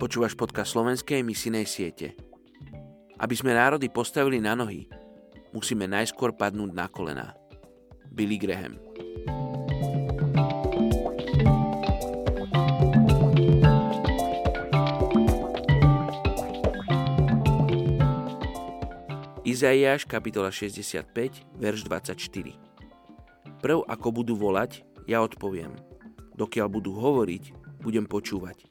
Počúvaš podcast slovenskej misinej siete. Aby sme národy postavili na nohy, musíme najskôr padnúť na kolená. Billy Graham Izaiáš kapitola 65, verš 24. Prv ako budú volať, ja odpoviem – Dokiaľ budú hovoriť, budem počúvať.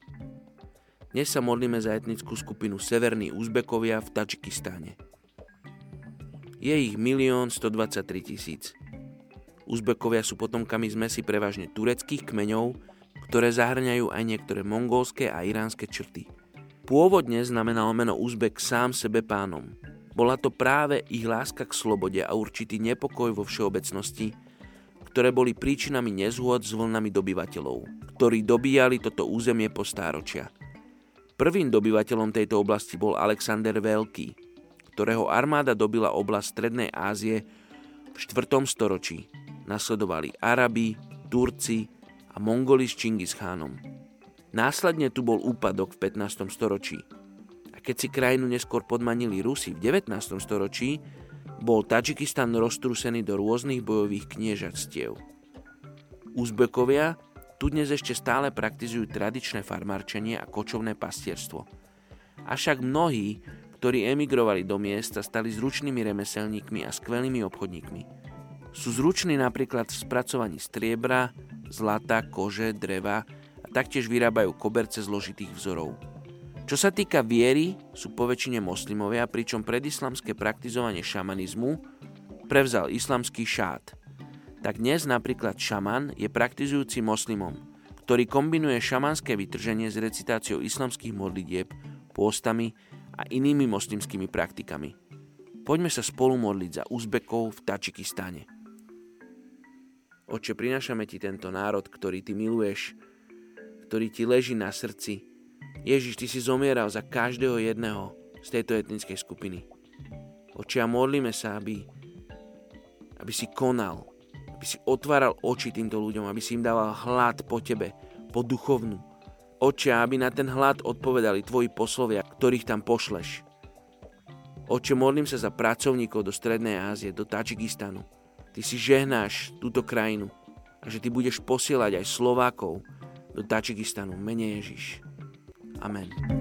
Dnes sa modlíme za etnickú skupinu Severní Uzbekovia v Tadžikistáne. Je ich 1 123 tisíc. Uzbekovia sú potomkami zmesi prevažne tureckých kmeňov, ktoré zahrňajú aj niektoré mongolské a iránske črty. Pôvodne znamenalo meno Uzbek sám sebe pánom. Bola to práve ich láska k slobode a určitý nepokoj vo všeobecnosti, ktoré boli príčinami nezhôd s vlnami dobyvateľov, ktorí dobíjali toto územie po stáročia. Prvým dobyvateľom tejto oblasti bol Alexander Veľký, ktorého armáda dobila oblasť Strednej Ázie v 4. storočí. Nasledovali Arabi, Turci a Mongoli s Čingis Následne tu bol úpadok v 15. storočí. A keď si krajinu neskôr podmanili Rusi v 19. storočí, bol Tadžikistan roztrúsený do rôznych bojových kniežatstiev. Uzbekovia tu dnes ešte stále praktizujú tradičné farmarčenie a kočovné pastierstvo. Avšak mnohí, ktorí emigrovali do miesta, stali zručnými remeselníkmi a skvelými obchodníkmi. Sú zruční napríklad v spracovaní striebra, zlata, kože, dreva a taktiež vyrábajú koberce zložitých vzorov. Čo sa týka viery, sú poväčšine moslimovia, pričom predislamské praktizovanie šamanizmu prevzal islamský šát – tak dnes napríklad šaman je praktizujúci moslimom, ktorý kombinuje šamanské vytrženie s recitáciou islamských modlitieb, pôstami a inými moslimskými praktikami. Poďme sa spolu modliť za Uzbekov v Tačikistáne. Oče, prinášame ti tento národ, ktorý ty miluješ, ktorý ti leží na srdci. Ježiš, ty si zomieral za každého jedného z tejto etnickej skupiny. Oče, a modlíme sa, aby, aby si konal, aby si otváral oči týmto ľuďom, aby si im dával hlad po tebe, po duchovnú. Oče, aby na ten hlad odpovedali tvoji poslovia, ktorých tam pošleš. Oče, modlím sa za pracovníkov do Strednej Ázie, do Tadžikistanu. Ty si žehnáš túto krajinu a že ty budeš posielať aj Slovákov do Tadžikistanu. Mene Ježiš. Amen.